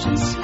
Just.